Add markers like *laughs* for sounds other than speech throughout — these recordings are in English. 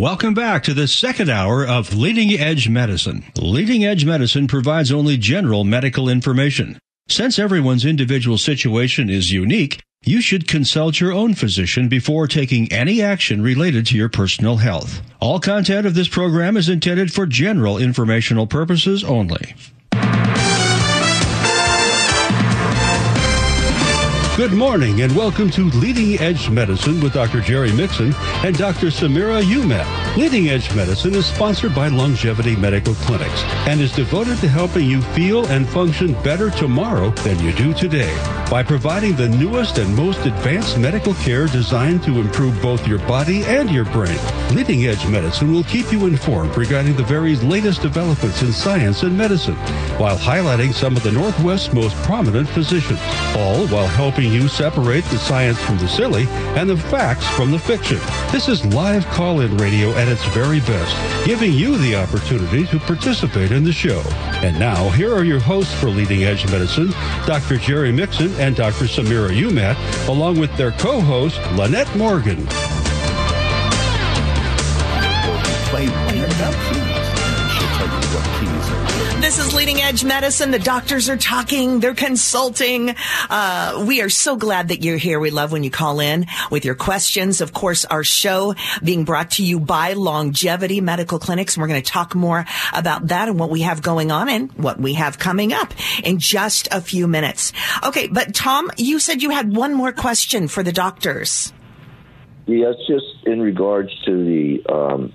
Welcome back to the second hour of Leading Edge Medicine. Leading Edge Medicine provides only general medical information. Since everyone's individual situation is unique, you should consult your own physician before taking any action related to your personal health. All content of this program is intended for general informational purposes only. Good morning and welcome to Leading Edge Medicine with Dr. Jerry Mixon and Dr. Samira Umat. Leading Edge Medicine is sponsored by Longevity Medical Clinics and is devoted to helping you feel and function better tomorrow than you do today by providing the newest and most advanced medical care designed to improve both your body and your brain. Leading Edge Medicine will keep you informed regarding the very latest developments in science and medicine while highlighting some of the Northwest's most prominent physicians, all while helping you separate the science from the silly and the facts from the fiction. This is live call-in radio at its very best, giving you the opportunity to participate in the show. And now, here are your hosts for Leading Edge Medicine, Dr. Jerry Mixon and Dr. Samira Umat, along with their co-host, Lynette Morgan. This is Leading Edge Medicine. The doctors are talking. They're consulting. Uh, we are so glad that you're here. We love when you call in with your questions. Of course, our show being brought to you by Longevity Medical Clinics. And we're going to talk more about that and what we have going on and what we have coming up in just a few minutes. Okay. But Tom, you said you had one more question for the doctors. Yes, just in regards to the um,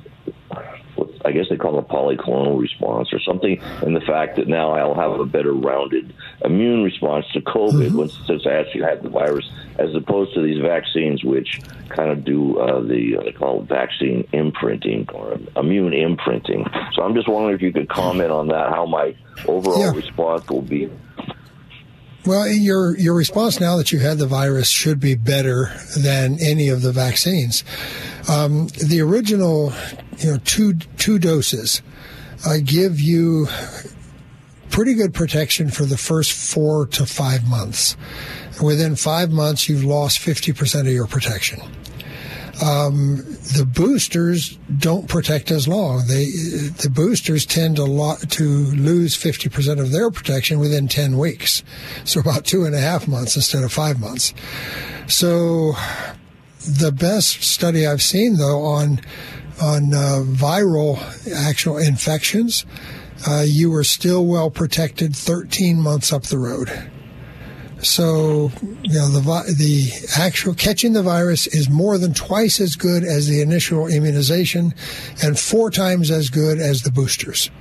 I guess they call it a polyclonal response or something, and the fact that now I'll have a better rounded immune response to COVID mm-hmm. since I actually had the virus, as opposed to these vaccines, which kind of do uh, the uh, they call it vaccine imprinting or immune imprinting. So I'm just wondering if you could comment on that, how my overall yeah. response will be. Well, your your response now that you had the virus should be better than any of the vaccines. Um, the original, you know, two two doses uh, give you pretty good protection for the first four to five months. Within five months, you've lost fifty percent of your protection. Um, the boosters don't protect as long. They the boosters tend to to lose fifty percent of their protection within ten weeks, so about two and a half months instead of five months. So the best study I've seen, though, on on uh, viral actual infections, uh, you were still well protected 13 months up the road. So, you know, the the actual catching the virus is more than twice as good as the initial immunization, and four times as good as the boosters.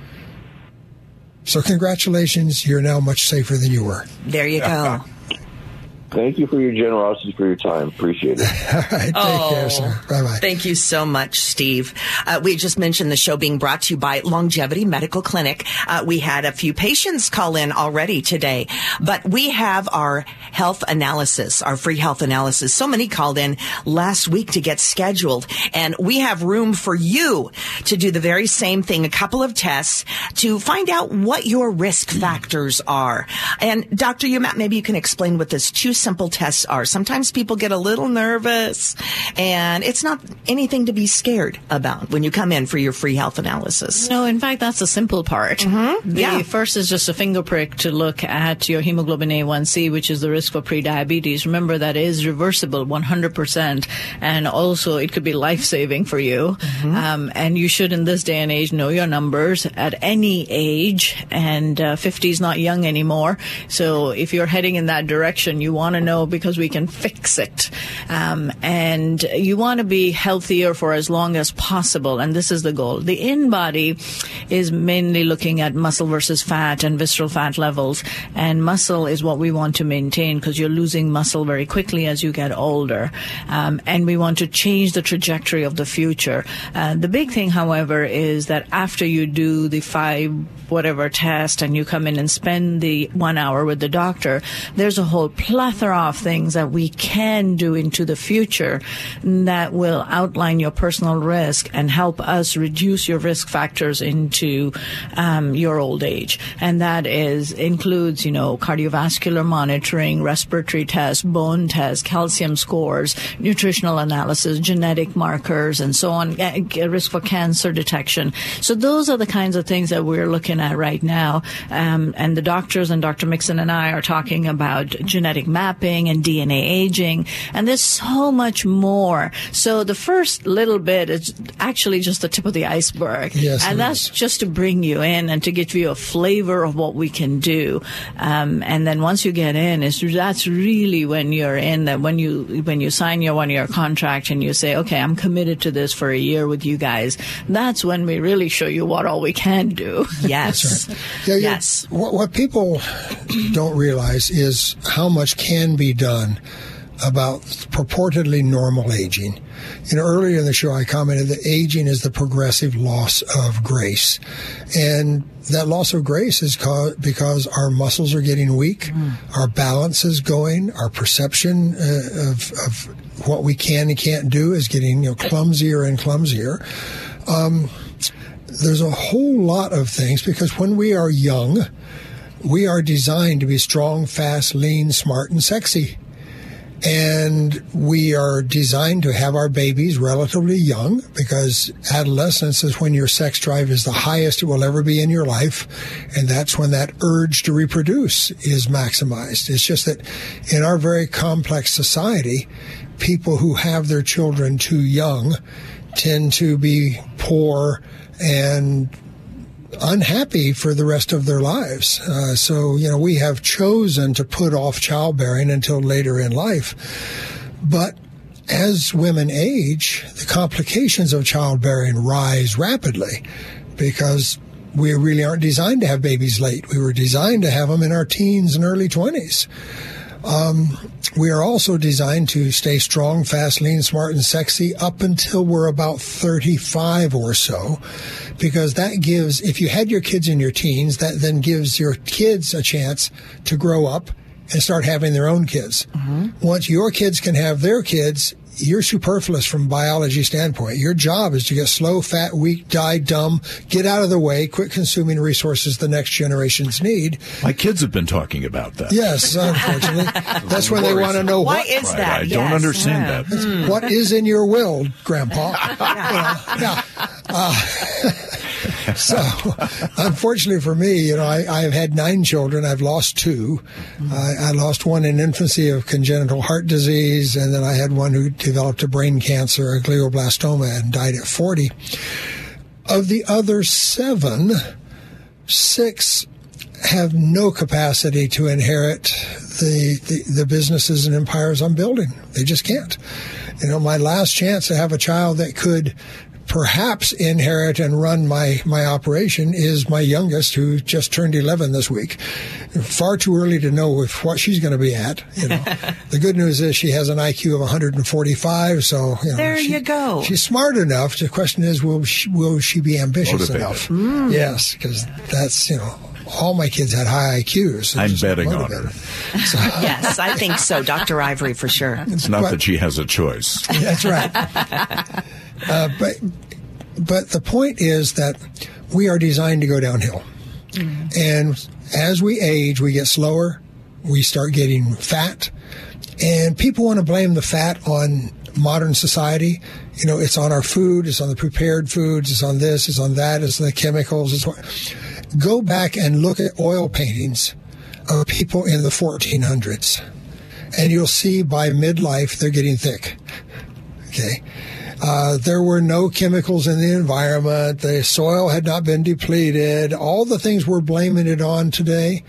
So, congratulations, you're now much safer than you were. There you go. *laughs* Thank you for your generosity for your time. Appreciate it. *laughs* All right. Take oh, care, sir. Bye bye. Thank you so much, Steve. Uh, we just mentioned the show being brought to you by Longevity Medical Clinic. Uh, we had a few patients call in already today, but we have our health analysis, our free health analysis. So many called in last week to get scheduled, and we have room for you to do the very same thing, a couple of tests to find out what your risk factors are. And Dr. Umat, maybe you can explain what this two simple tests are. Sometimes people get a little nervous and it's not anything to be scared about when you come in for your free health analysis. No, in fact, that's the simple part. Mm-hmm. The yeah. first is just a finger prick to look at your hemoglobin A1C, which is the risk for prediabetes. Remember that is reversible 100% and also it could be life saving for you. Mm-hmm. Um, and you should in this day and age know your numbers at any age and uh, 50 is not young anymore. So if you're heading in that direction, you want to know because we can fix it. Um, and you want to be healthier for as long as possible. And this is the goal. The InBody is mainly looking at muscle versus fat and visceral fat levels. And muscle is what we want to maintain because you're losing muscle very quickly as you get older. Um, and we want to change the trajectory of the future. Uh, the big thing, however, is that after you do the five whatever test and you come in and spend the one hour with the doctor, there's a whole plethora plethora of things that we can do into the future that will outline your personal risk and help us reduce your risk factors into um, your old age. And that is includes, you know, cardiovascular monitoring, respiratory tests, bone tests, calcium scores, nutritional analysis, genetic markers, and so on, risk for cancer detection. So those are the kinds of things that we're looking at right now. Um, and the doctors and Dr. Mixon and I are talking about genetic mapping and DNA aging. And there's so much more. So the first little bit is actually just the tip of the iceberg. Yes, and that's is. just to bring you in and to give you a flavor of what we can do. Um, and then once you get in, is that's really when you're in that when you when you sign your one year contract and you say, okay, I'm committed to this for a year with you guys. That's when we really show you what all we can do. *laughs* Yes. Yeah, yeah. yes. What, what people don't realize is how much can be done about purportedly normal aging. You know, earlier in the show, I commented that aging is the progressive loss of grace. And that loss of grace is caused because our muscles are getting weak, our balance is going, our perception uh, of, of what we can and can't do is getting you know, clumsier and clumsier. Um, there's a whole lot of things because when we are young, we are designed to be strong, fast, lean, smart, and sexy. And we are designed to have our babies relatively young because adolescence is when your sex drive is the highest it will ever be in your life. And that's when that urge to reproduce is maximized. It's just that in our very complex society, people who have their children too young tend to be poor and unhappy for the rest of their lives. Uh, so, you know, we have chosen to put off childbearing until later in life. But as women age, the complications of childbearing rise rapidly because we really aren't designed to have babies late. We were designed to have them in our teens and early 20s. Um, we are also designed to stay strong, fast, lean, smart, and sexy up until we're about 35 or so, because that gives, if you had your kids in your teens, that then gives your kids a chance to grow up and start having their own kids. Once your kids can have their kids, you're superfluous from a biology standpoint. Your job is to get slow, fat, weak, die, dumb, get out of the way, quit consuming resources the next generations need. My kids have been talking about that. Yes, unfortunately. *laughs* That's when they want to know Why what, is Right, that? I don't Yes. understand that. what is in your will, Grandpa. *laughs* You know, yeah. Uh, *laughs* *laughs* so, unfortunately for me, you know, I, I've had nine children. I've lost 2 mm-hmm. I, I lost one in infancy of congenital heart disease, and then I had one who developed a brain cancer, a glioblastoma, and died at 40. Of the other seven, six have no capacity to inherit the, the, the businesses and empires I'm building. They just can't. You know, my last chance to have a child that could perhaps inherit and run my, my operation is my youngest who just turned 11 this week. Far too early to know if what she's going to be at. You know, *laughs* the good news is she has an IQ of 145. So, you know, There she- you go. She's smart enough. The question is, will she, will she be ambitious Motivated. enough? Mm. Yes, because that's, you know, all my kids had high IQs. They're I'm betting on her. *laughs* So, *laughs* Yes, I think so, Dr. Ivory, for sure. It's not But- that she has a choice. that's right. Uh, but but the point is that we are designed to go downhill, and as we age, we get slower. We start getting fat, and people want to blame the fat on modern society. You know, it's on our food, it's on the prepared foods, it's on this, it's on that, it's on the chemicals. It's what. Go back and look at oil paintings of people in the 1400s, and you'll see by midlife they're getting thick. Okay. Uh, there were no chemicals in the environment. The soil had not been depleted. All the things we're blaming it on today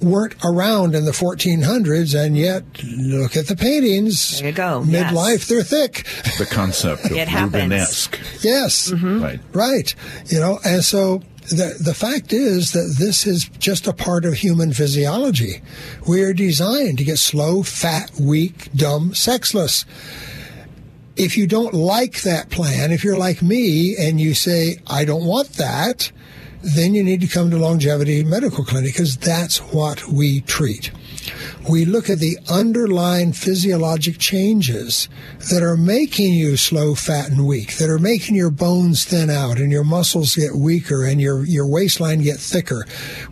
weren't around in the 1400s, and yet look at the paintings. There you go. Yes. Midlife, they're thick. The concept of It happens. Rubenesque. yes. Right. Right. You know, and so the the fact is that this is just a part of human physiology. We are designed to get slow, fat, weak, dumb, sexless. If you don't like that plan, if you're like me and you say, I don't want that, then you need to come to Longevity Medical Clinic because that's what we treat. We look at the underlying physiologic changes that are making you slow, fat, and weak, that are making your bones thin out and your muscles get weaker and your, your waistline get thicker.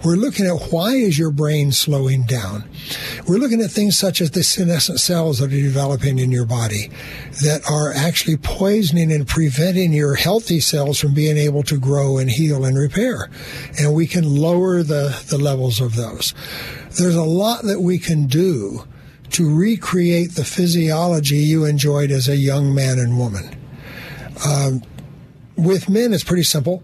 We're looking at why is your brain slowing down. We're looking at things such as the senescent cells that are developing in your body that are actually poisoning and preventing your healthy cells from being able to grow and heal and repair. And we can lower the, the levels of those. There's a lot that we can do to recreate the physiology you enjoyed as a young man and woman. Um, with men, it's pretty simple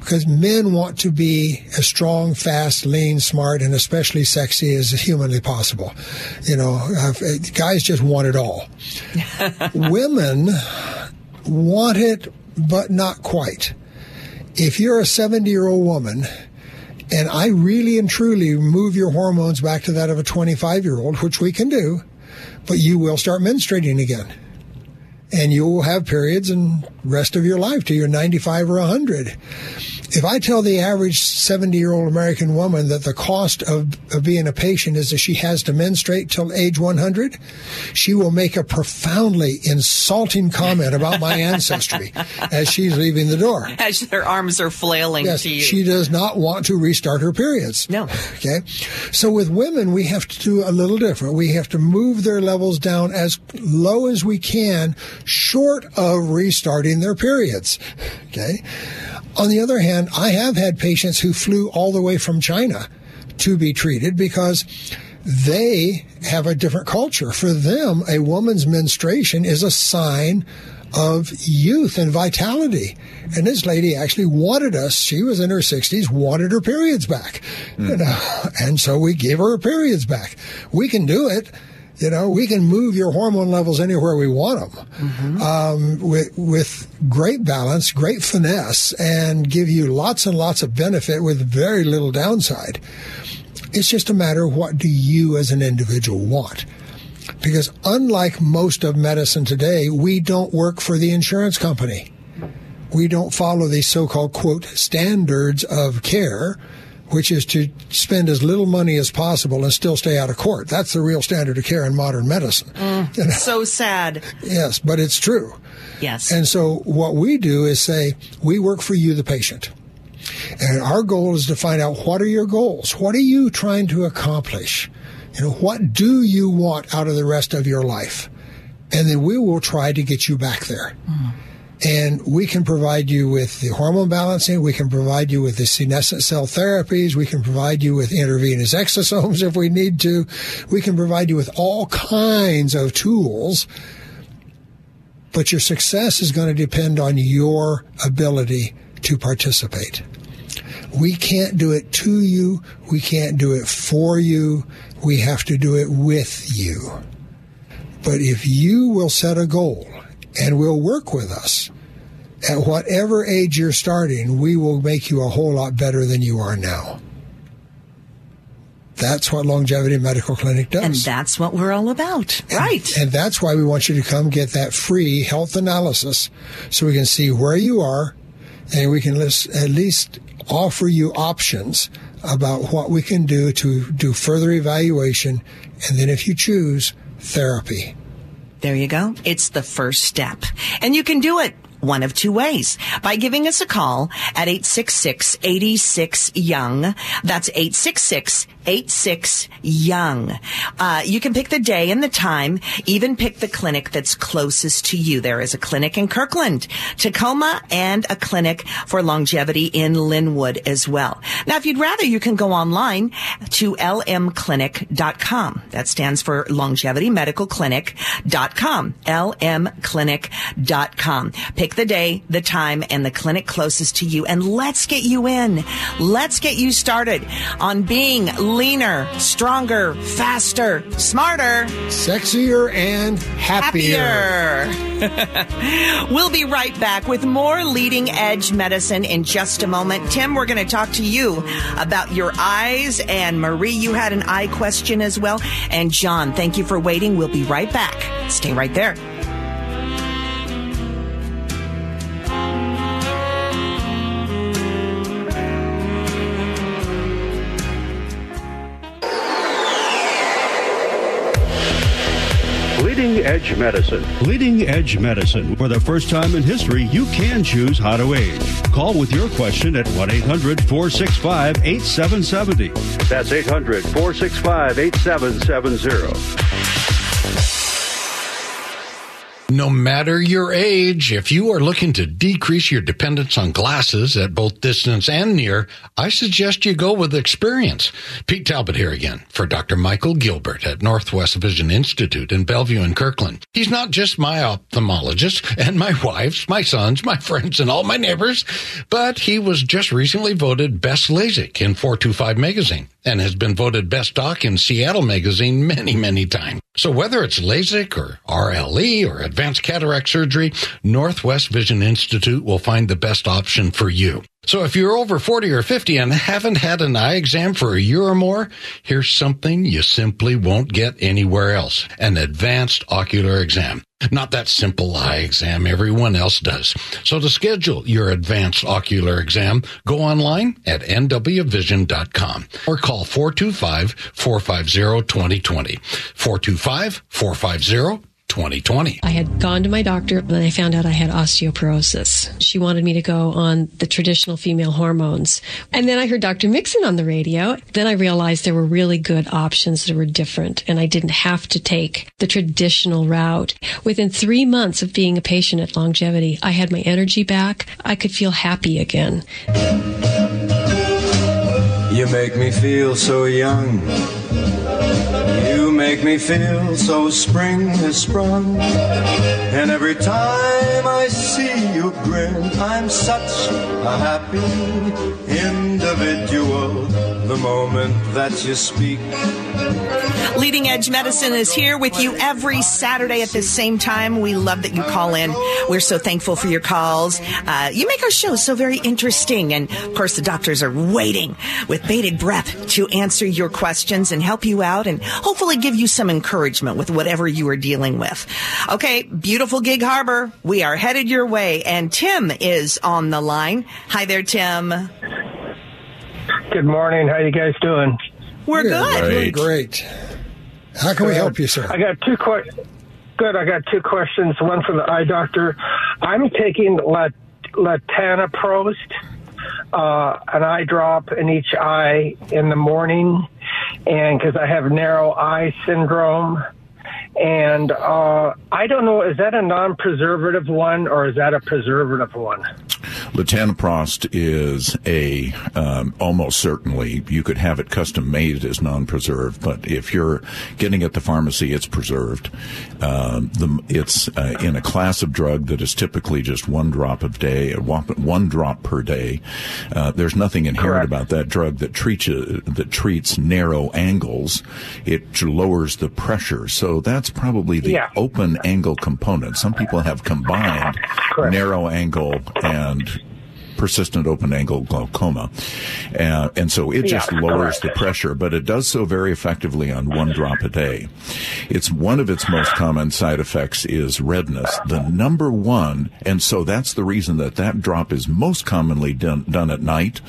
because men want to be as strong, fast, lean, smart, and especially sexy as humanly possible. You know, guys just want it all. *laughs* Women want it, but not quite. If you're a 70 year old woman, and I really and truly move your hormones back to that of a 25 year old, which we can do, but you will start menstruating again. And you will have periods and rest of your life till you're 95 or 100 if I tell the average 70 year old American woman that the cost of, of being a patient is that she has to menstruate till age 100, she will make a profoundly insulting comment about my *laughs* ancestry as she's leaving the door. As her arms are flailing yes, to you. She does not want to restart her periods. No. Okay. So with women, we have to do a little different. We have to move their levels down as low as we can, short of restarting their periods. Okay. On the other hand, I have had patients who flew all the way from China to be treated because they have a different culture. For them, a woman's menstruation is a sign of youth and vitality. And this lady actually wanted us, she was in her 60s, wanted her periods back. Mm. You know, *laughs* and so we gave her her periods back. We can do it you know, we can move your hormone levels anywhere we want them mm-hmm. um, with, with great balance, great finesse, and give you lots and lots of benefit with very little downside. It's just a matter of what do you as an individual want. Because unlike most of medicine today, we don't work for the insurance company. We don't follow the so-called quote standards of care which is to spend as little money as possible and still stay out of court. That's the real standard of care in modern medicine. Mm, *laughs* you know? So sad. Yes, but it's true. Yes. And so what we do is say, we work for you, the patient. And our goal is to find out what are your goals? What are you trying to accomplish? You know, what do you want out of the rest of your life? And then we will try to get you back there. Mm. And we can provide you with the hormone balancing. We can provide you with the senescent cell therapies. We can provide you with intravenous exosomes if we need to. We can provide you with all kinds of tools. But your success is going to depend on your ability to participate. We can't do it to you. We can't do it for you. We have to do it with you. But if you will set a goal and will work with us. At whatever age you're starting, we will make you a whole lot better than you are now. That's what Longevity Medical Clinic does. And that's what we're all about. And, right. And that's why we want you to come get that free health analysis so we can see where you are and we can at least offer you options about what we can do to do further evaluation and then if you choose therapy. There you go. It's the first step. And you can do it one of two ways by giving us a call at 866 86 Young. That's 866 86 Young. Uh, you can pick the day and the time, even pick the clinic that's closest to you. There is a clinic in Kirkland, Tacoma, and a clinic for longevity in Lynnwood as well. Now, if you'd rather, you can go online to lmclinic.com. That stands for Longevity Medical Clinic.com. lmclinic.com. Pick Pick the day, the time, and the clinic closest to you, and let's get you in. Let's get you started on being leaner, stronger, faster, smarter, sexier, and happier. happier. *laughs* we'll be right back with more leading edge medicine in just a moment. Tim, we're going to talk to you about your eyes, and Marie, you had an eye question as well. And John, thank you for waiting. We'll be right back. Stay right there. Leading Edge Medicine. Leading Edge Medicine. For the first time in history, you can choose how to age. Call with your question at 1 800 465 8770. That's 800 465 8770. No matter your age, if you are looking to decrease your dependence on glasses at both distance and near, I suggest you go with experience. Pete Talbot here again for Dr. Michael Gilbert at Northwest Vision Institute in Bellevue and Kirkland. He's not just my ophthalmologist and my *laughs* wife's, my sons, my friends, and all my neighbors, but he was just recently voted Best LASIK in 425 magazine and has been voted Best Doc in Seattle magazine many, many times. So whether it's LASIK or RLE or advanced cataract surgery, Northwest Vision Institute will find the best option for you. So if you're over 40 or 50 and haven't had an eye exam for a year or more, here's something you simply won't get anywhere else. An advanced ocular exam. Not that simple eye exam everyone else does. So to schedule your advanced ocular exam, go online at nwvision.com or call 425-450-2020. 425-450 2020. I had gone to my doctor and I found out I had osteoporosis. She wanted me to go on the traditional female hormones. And then I heard Dr. Mixon on the radio. Then I realized there were really good options that were different and I didn't have to take the traditional route. Within three months of being a patient at Longevity, I had my energy back. I could feel happy again. You make me feel so young. You make me feel so spring has sprung. And every time I see you grin, I'm such a happy individual. The moment that you speak. Leading Edge Medicine is here with you every Saturday at the same time. We love that you call in. We're so thankful for your calls. Uh, you make our show so very interesting. And of course, the doctors are waiting with bated breath to answer your questions and help you out and hopefully give you some encouragement with whatever you are dealing with. Okay, beautiful Gig Harbor. We are headed your way. And Tim is on the line. Hi there, Tim. Good morning. How you guys doing? We're good. Doing great. How can we help you, sir? I got two questions. Good. I got two questions. One for the eye doctor. I'm taking lat- latanoprost, uh, an eye drop in each eye in the morning, and because I have narrow eye syndrome. And uh, I don't know, is that a non preservative one or is that a preservative one? Latanoprost is a um, almost certainly you could have it custom made as non-preserved, but if you're getting it at the pharmacy, it's preserved. Um, the, it's uh, in a class of drug that is typically just one drop of day, one drop per day. Uh, there's nothing inherent Correct. about that drug that treats uh, that treats narrow angles. It lowers the pressure, so that's probably the yeah. open angle component. Some people have combined Correct. narrow angle and persistent open angle glaucoma. Uh, and so it just yeah, lowers correct. the pressure, but it does so very effectively on one drop a day. It's one of its most common side effects is redness, the number one. And so that's the reason that that drop is most commonly done, done at night.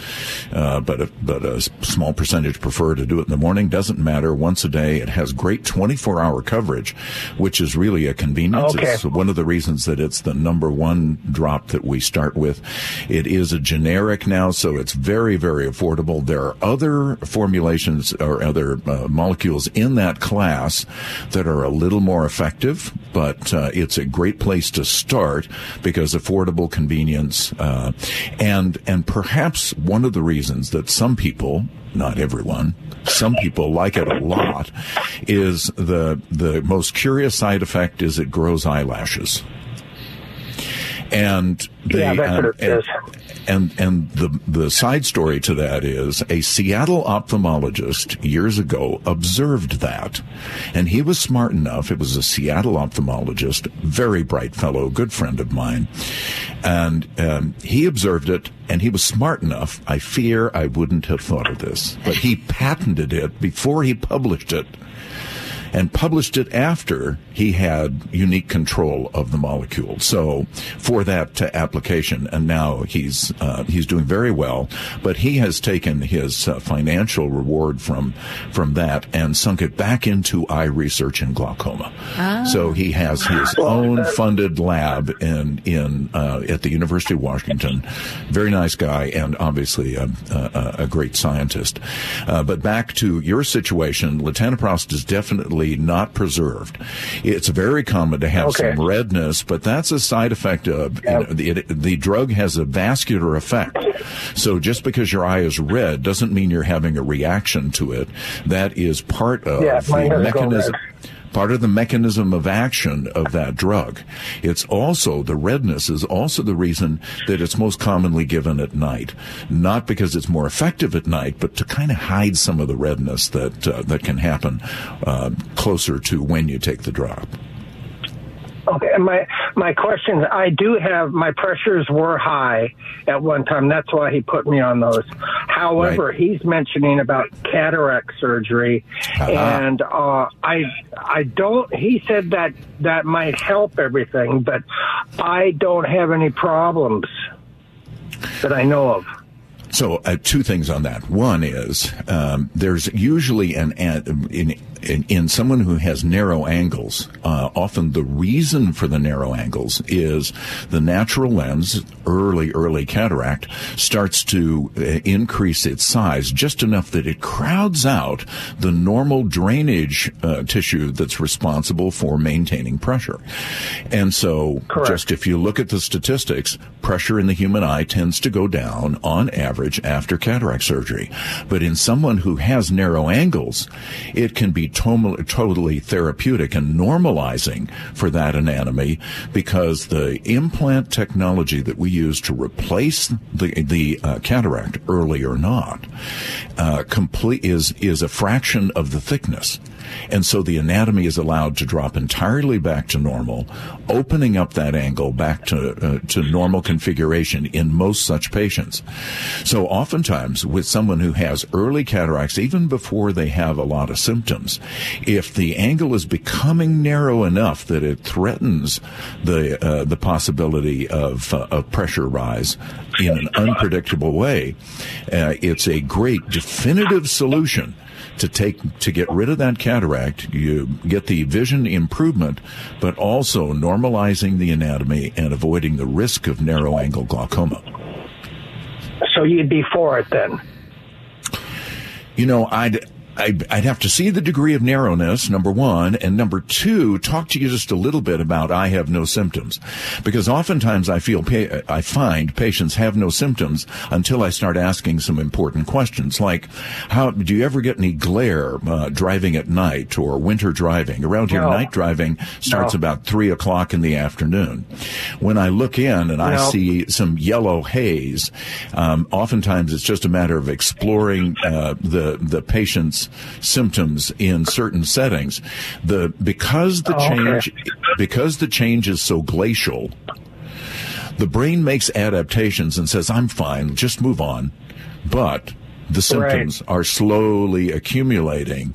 Uh, but, a, but a small percentage prefer to do it in the morning. Doesn't matter. Once a day. It has great 24 hour coverage, which is really a convenience. Okay. It's one of the reasons that it's the number one drop that we start with. It is is a generic now, so it's very, very affordable. There are other formulations or other uh, molecules in that class that are a little more effective, but uh, it's a great place to start because affordable convenience uh, and and perhaps one of the reasons that some people not everyone. Some people like it a lot. Is the the most curious side effect is it grows eyelashes. And the, yeah, that's what it and, is and and the the side story to that is a Seattle ophthalmologist years ago observed that, and he was smart enough. It was a Seattle ophthalmologist, very bright fellow, good friend of mine, and um, he observed it, and he was smart enough. I fear I wouldn't have thought of this, but he patented it before he published it and published it after he had unique control of the molecule. So for that uh, application, and now he's uh, he's doing very well. But he has taken his uh, financial reward from from that and sunk it back into eye research in glaucoma. Ah. So he has his own funded lab in in uh, at the University of Washington. Very nice guy, and obviously a, a, a great scientist. Uh, but back to your situation, latanoprost is definitely not preserved. It's very common to have Okay. some redness, but that's a side effect of you know, the, it, the drug has a vascular effect. So just because your eye is red doesn't mean you're having a reaction to it. That is part of Yeah, the mechanism. Part of the mechanism of action of that drug. It's also, the redness is also the reason that it's most commonly given at night. Not because it's more effective at night, but to kind of hide some of the redness that, uh, that can happen, uh, closer to when you take the drug. Okay, my my question I do have my pressures were high at one time. That's why he put me on those. However, Right. he's mentioning about cataract surgery, Uh-huh. and uh, I I don't. He said that that might help everything, but I don't have any problems that I know of. So, uh, two things on that. One is um, there's usually an, an in, in in someone who has narrow angles. Uh, often the reason for the narrow angles is the natural lens, early early cataract, starts to uh, increase its size just enough that it crowds out the normal drainage uh, tissue that's responsible for maintaining pressure. And so, just if you look at the statistics, pressure in the human eye tends to go down on average after cataract surgery. But in someone who has narrow angles, it can be totally therapeutic and normalizing for that anatomy because the implant technology that we use to replace the, the uh, cataract, early or not, uh, complete is, is a fraction of the thickness. And so the anatomy is allowed to drop entirely back to normal, opening up that angle back to, uh, to normal configuration in most such patients. So oftentimes with someone who has early cataracts, even before they have a lot of symptoms, if the angle is becoming narrow enough that it threatens the, uh, the possibility of, uh, of pressure rise in an unpredictable way, uh, it's a great definitive solution to take to get rid of that cataract you get the vision improvement but also normalizing the anatomy and avoiding the risk of narrow angle glaucoma So you'd be for it then? you know i'd I'd, I'd have to see the degree of narrowness, number one, and number two, talk to you just a little bit about I have no symptoms, because oftentimes I feel pa- I find patients have no symptoms until I start asking some important questions, like how do you ever get any glare uh, driving at night or winter driving? Around here, No. night driving starts No. about three o'clock in the afternoon. When I look in and I see some yellow haze, um, oftentimes it's just a matter of exploring uh, the the patient's symptoms in certain settings. The because the Oh, okay. change because the change is so glacial, the brain makes adaptations and says, "I'm fine, just move on," but the symptoms are slowly accumulating,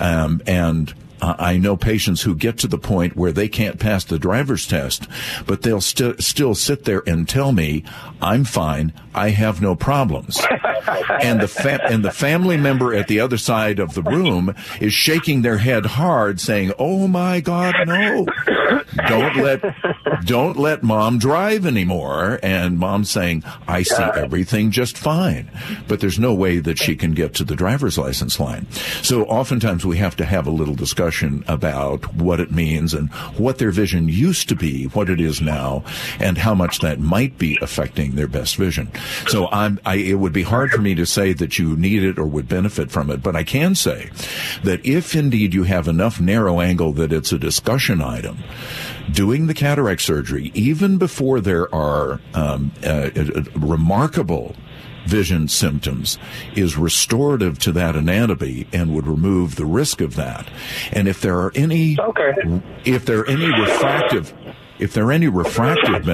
um, and uh, I know patients who get to the point where they can't pass the driver's test, but they'll sti- still sit there and tell me, "I'm fine. I have no problems." *laughs* and the fa- and the family member at the other side of the room is shaking their head hard, saying, "Oh my God, no! Don't let don't let mom drive anymore." And mom's saying, "I see everything just fine," but there's no way that she can get to the driver's license line. So oftentimes we have to have a little discussion about what it means and what their vision used to be, what it is now, and how much that might be affecting their best vision. So I'm, I, it would be hard for me to say that you need it or would benefit from it, but I can say that if indeed you have enough narrow angle that it's a discussion item, doing the cataract surgery, even before there are um, uh, uh, remarkable vision symptoms is restorative to that anatomy and would remove the risk of that. And if there are any, Okay. if there are any refractive, if there are any refractive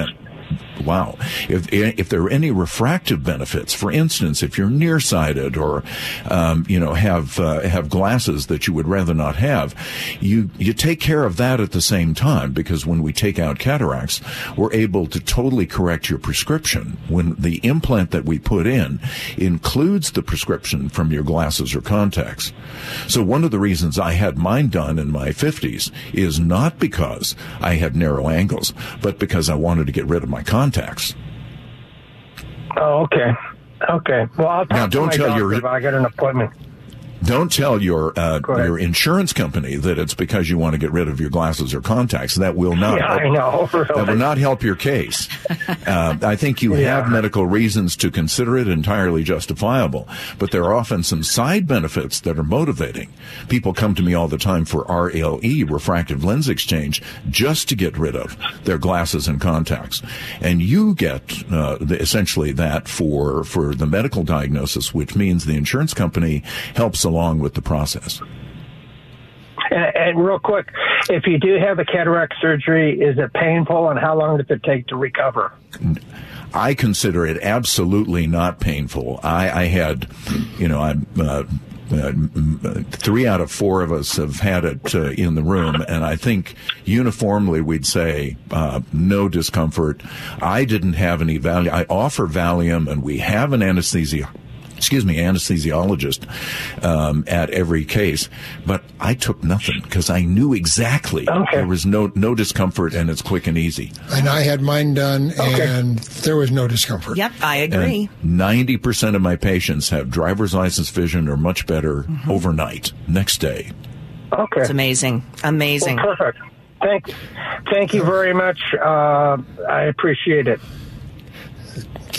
wow, if if there are any refractive benefits, for instance, if you're nearsighted or um, you know have uh, have glasses that you would rather not have, you you take care of that at the same time because when we take out cataracts, we're able to totally correct your prescription when the implant that we put in includes the prescription from your glasses or contacts. So one of the reasons I had mine done in my 50s is not because I had narrow angles, but because I wanted to get rid of my contacts. Oh, okay. Okay. Well, I'll talk Now, don't to my tell your- doctor if I get an appointment. Don't tell your uh, your insurance company that it's because you want to get rid of your glasses or contacts. That will not. Yeah, I know. *laughs* That will not help your case. *laughs* Uh, I think you Yeah. have medical reasons to consider it entirely justifiable, but there are often some side benefits that are motivating. People come to me all the time for RLE, refractive lens exchange, just to get rid of their glasses and contacts, and you get uh, the, essentially that for for the medical diagnosis, which means the insurance company helps along with the process. And, and real quick, if you do have a cataract surgery, is it painful, and how long does it take to recover? I consider it absolutely not painful. I, I had, you know, I'm. Uh, uh, three out of four of us have had it uh, in the room, and I think uniformly we'd say uh, no discomfort. I didn't have any Valium. I offer Valium, and we have an anesthesia. Excuse me, anesthesiologist um, at every case, but I took nothing because I knew exactly Okay. there was no no discomfort and it's quick and easy. And I had mine done, and there was no discomfort. Yep, I agree. Ninety percent of my patients have driver's license vision or much better overnight, next day. Okay. It's amazing. Amazing. Well, perfect. Thank, thank you very much. Uh, I appreciate it.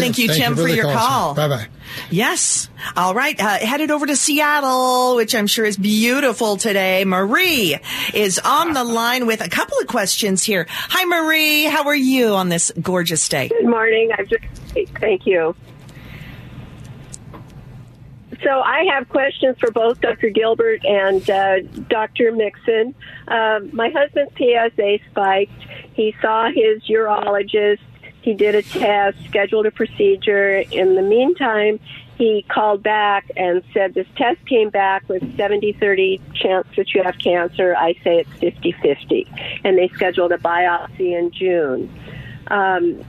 Thank you, Tim, for the your call. Bye bye. Yes. All right. Uh, headed over to Seattle, which I'm sure is beautiful today. Marie is on the *laughs* line with a couple of questions here. Hi, Marie. How are you on this gorgeous day? Good morning. I'm just thank you. So I have questions for both Dr. Gilbert and uh, Dr. Mixon. Um, my husband's PSA spiked. He saw his urologist. He did a test, scheduled a procedure. In the meantime, he called back and said this test came back with 70-30 chance that you have cancer. I say it's 50-50. And they scheduled a biopsy in June. Um,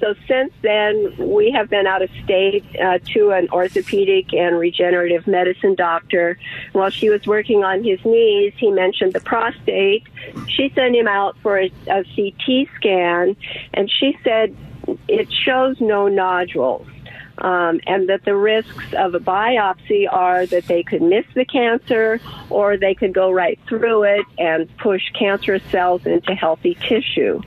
so since then, we have been out of state uh, to an orthopedic and regenerative medicine doctor. While she was working on his knees, he mentioned the prostate. She sent him out for a, a CT scan, and she said it shows no nodules. Um, and that the risks of a biopsy are that they could miss the cancer or they could go right through it and push cancerous cells into healthy tissue.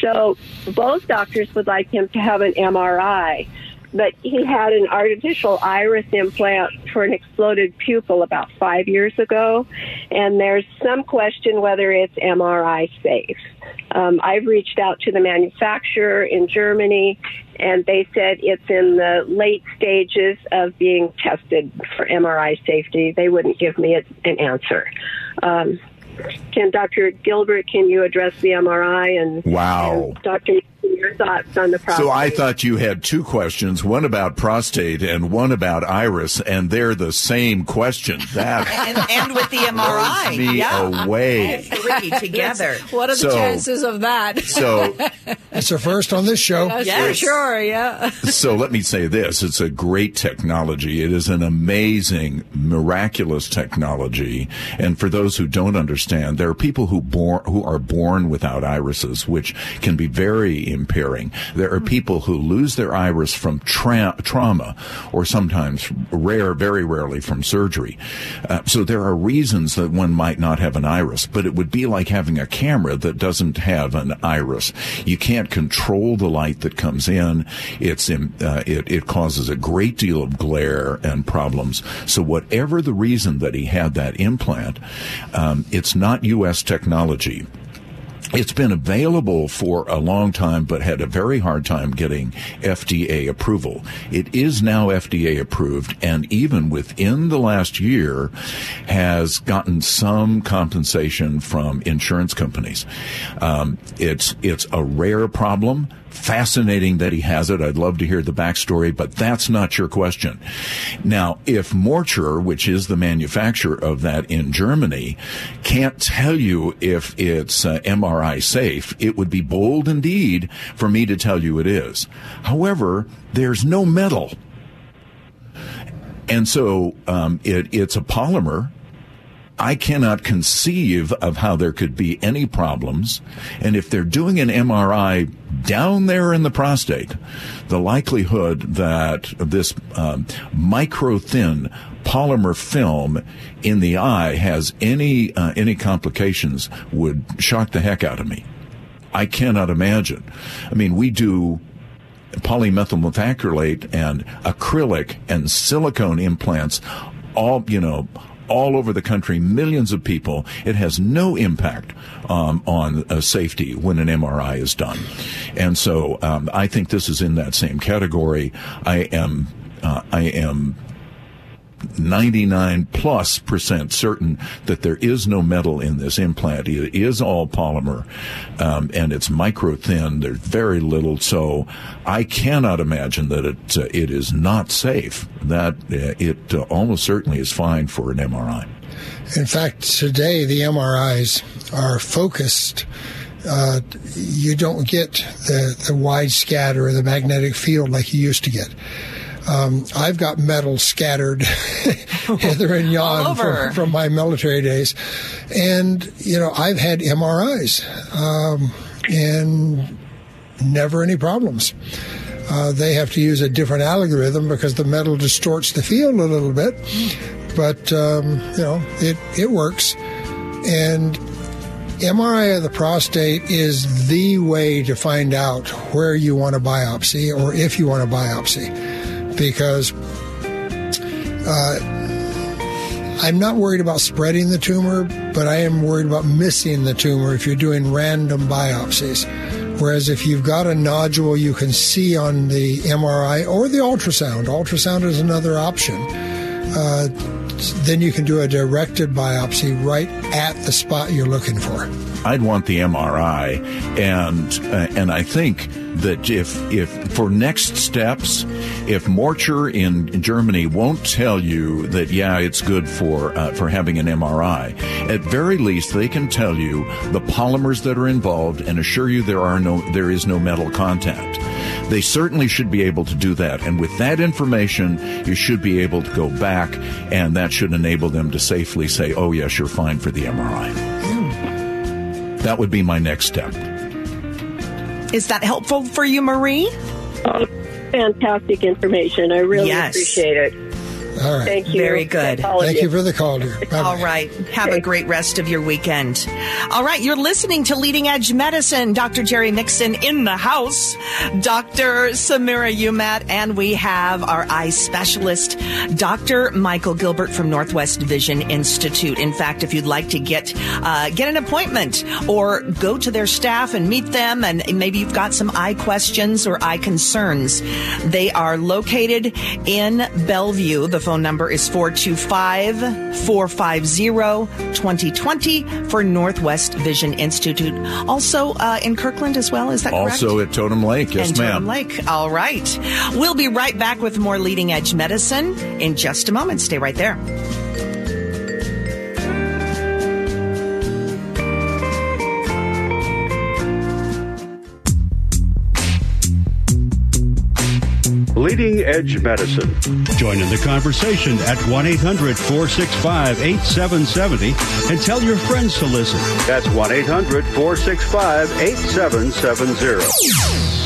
So both doctors would like him to have an MRI. But he had an artificial iris implant for an exploded pupil about five years ago, and there's some question whether it's MRI safe. Um, I've reached out to the manufacturer in Germany, and they said it's in the late stages of being tested for MRI safety. They wouldn't give me a, an answer. Um, can Dr. Gilbert, can you address the MRI and, Wow. and Dr. your thoughts on the prostate? So I thought you had two questions, one about prostate and one about iris, and they're the same question. That *laughs* And, and with the MRI. blows me yeah. away. Three *laughs* together. What are the chances of that? So, *laughs* It's a first on this show. Yes, Yes. sure, yeah. so let me say this: it's a great technology. It is an amazing, miraculous technology. And for those who don't understand, there are people who born who are born without irises, which can be very impairing. There are people who lose their iris from tra- trauma, or sometimes rare, very rarely from surgery. Uh, so there are reasons that one might not have an iris, but it would be like having a camera that doesn't have an iris. You can't control the light that comes in. It's in, uh, it, it causes a great deal of glare and problems. So whatever the reason that he had that implant, um, it's not U.S. technology. It's been available for a long time, but had a very hard time getting FDA approval. It is now FDA approved, and even within the last year, has gotten some compensation from insurance companies. Um, it's it's a rare problem fascinating that he has it. I'd love to hear the backstory, but that's not your question. Now, if Morcher, which is the manufacturer of that in Germany, can't tell you if it's uh, MRI safe, it would be bold indeed for me to tell you it is. However, there's no metal. And so um, it, it's a polymer I cannot conceive of how there could be any problems. And if they're doing an MRI down there in the prostate, the likelihood that this um, micro thin polymer film in the eye has any uh, any complications would shock the heck out of me. I cannot imagine. I mean, we do polymethyl methacrylate and acrylic and silicone implants all you know all over the country, millions of people. It has no impact um, on uh, safety when an MRI is done. And so um, I think this is in that same category. I am. Uh, I am 99 plus percent certain that there is no metal in this implant. It is all polymer, um, and it's micro thin. There's very little, so I cannot imagine that it uh, it is not safe. That uh, it uh, almost certainly is fine for an MRI. In fact, today the MRIs are focused. Uh, you don't get the, the wide scatter or the magnetic field like you used to get. Um, I've got metal scattered *laughs* hither and yon from, from, my military days. And, you know, I've had MRIs um, and never any problems. Uh, they have to use a different algorithm because the metal distorts the field a little bit. But, um, you know, it, it works. And MRI of the prostate is the way to find out where you want a biopsy or if you want a biopsy because uh, I'm not worried about spreading the tumor, but I am worried about missing the tumor if you're doing random biopsies. Whereas if you've got a nodule you can see on the MRI or the ultrasound, ultrasound is another option. Uh, then you can do a directed biopsy right at the spot you're looking for. I'd want the MRI, and uh, and I think that if if for next steps, if Morcher in, Germany won't tell you that yeah it's good for uh, for having an MRI, at very least they can tell you the polymers that are involved and assure you there are no there is no metal contact. They certainly should be able to do that, and with that information, you should be able to go back, and that should enable them to safely say, "Oh yes, you're fine for the MRI." That would be my next step. Is that helpful for you, Marie? Oh, fantastic information. I really yes. appreciate it. All right. Thank you. Very good. Thank you for the call. Bye-bye. All right. Have a great rest of your weekend. All right. You're listening to Leading Edge Medicine. Dr. Jerry Nixon in the house. Dr. Samira Umat. And we have our eye specialist, Dr. Michael Gilbert from Northwest Vision Institute. In fact, if you'd like to get, uh, get an appointment or go to their staff and meet them and maybe you've got some eye questions or eye concerns, they are located in Bellevue. The phone number is 425 450 2020 for Northwest Vision Institute. Also uh, in Kirkland as well, is that correct? Also at Totem Lake, yes, and ma'am. Totem Lake. All right. We'll be right back with more leading edge medicine in just a moment. Stay right there. Leading Edge Medicine. Join in the conversation at 1 800 465 8770 and tell your friends to listen. That's 1 800 465 8770.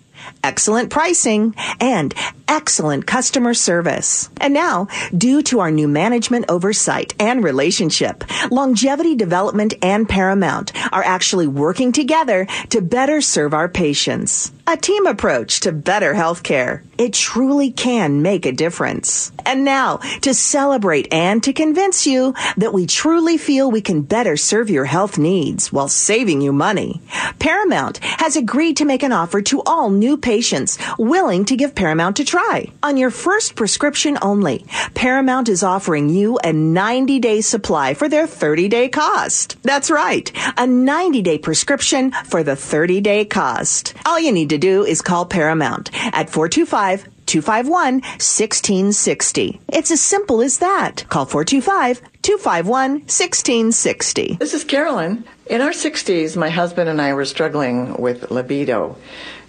excellent pricing, and excellent customer service. And now, due to our new management oversight and relationship, Longevity Development and Paramount are actually working together to better serve our patients. A team approach to better healthcare. It truly can make a difference. And now, to celebrate and to convince you that we truly feel we can better serve your health needs while saving you money, Paramount has agreed to make an offer to all new patients willing to give Paramount a try. On your first prescription only, Paramount is offering you a 90 day supply for their 30 day cost. That's right, a 90 day prescription for the 30 day cost. All you need to do is call Paramount at 425 251 1660. It's as simple as that. Call 425 251 1660. This is Carolyn. In our 60s, my husband and I were struggling with libido.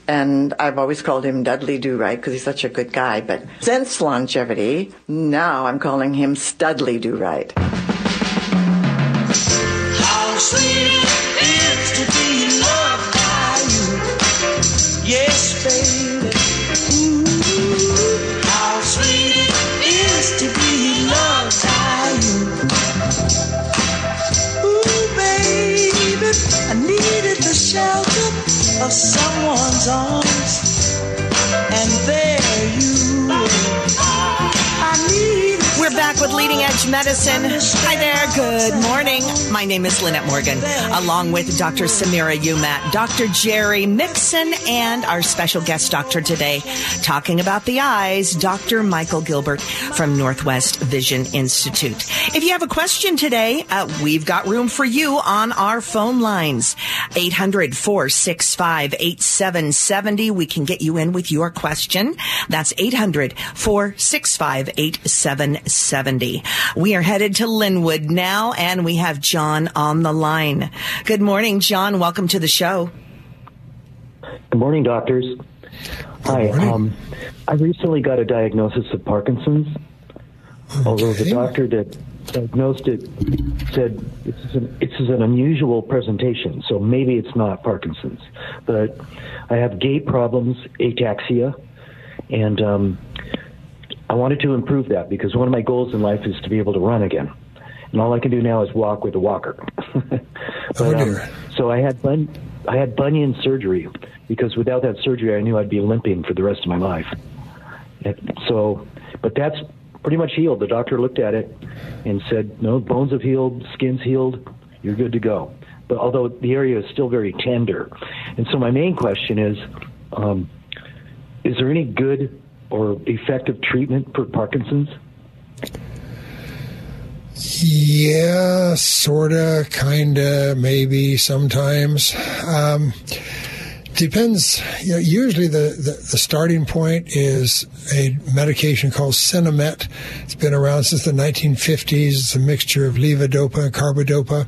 And I've always called him Dudley Do Right because he's such a good guy. But since longevity, now I'm calling him Studley Do Right. Someone's arms, Edge Medicine. Hi there. Good morning. My name is Lynette Morgan, along with Dr. Samira Umat, Dr. Jerry Nixon, and our special guest doctor today, talking about the eyes, Dr. Michael Gilbert from Northwest Vision Institute. If you have a question today, uh, we've got room for you on our phone lines. 800 465 8770. We can get you in with your question. That's 800 465 8770. We are headed to Lynnwood now, and we have John on the line. Good morning, John. Welcome to the show. Good morning, doctors. Hi. Um, I recently got a diagnosis of Parkinson's. Although the doctor that diagnosed it said this is, an, this is an unusual presentation, so maybe it's not Parkinson's. But I have gait problems, ataxia, and um, I wanted to improve that because one of my goals in life is to be able to run again. And all I can do now is walk with a walker. *laughs* but, um, so I had bun- I had bunion surgery because without that surgery, I knew I'd be limping for the rest of my life. And so, but that's pretty much healed. The doctor looked at it and said, "No, bones have healed, skin's healed, you're good to go." But although the area is still very tender, and so my main question is, um, is there any good or effective treatment for Parkinson's? Yeah, sorta, kinda, maybe, sometimes. Um, depends. You know, usually, the, the, the starting point is a medication called Sinemet. It's been around since the 1950s. It's a mixture of levodopa and carbidopa.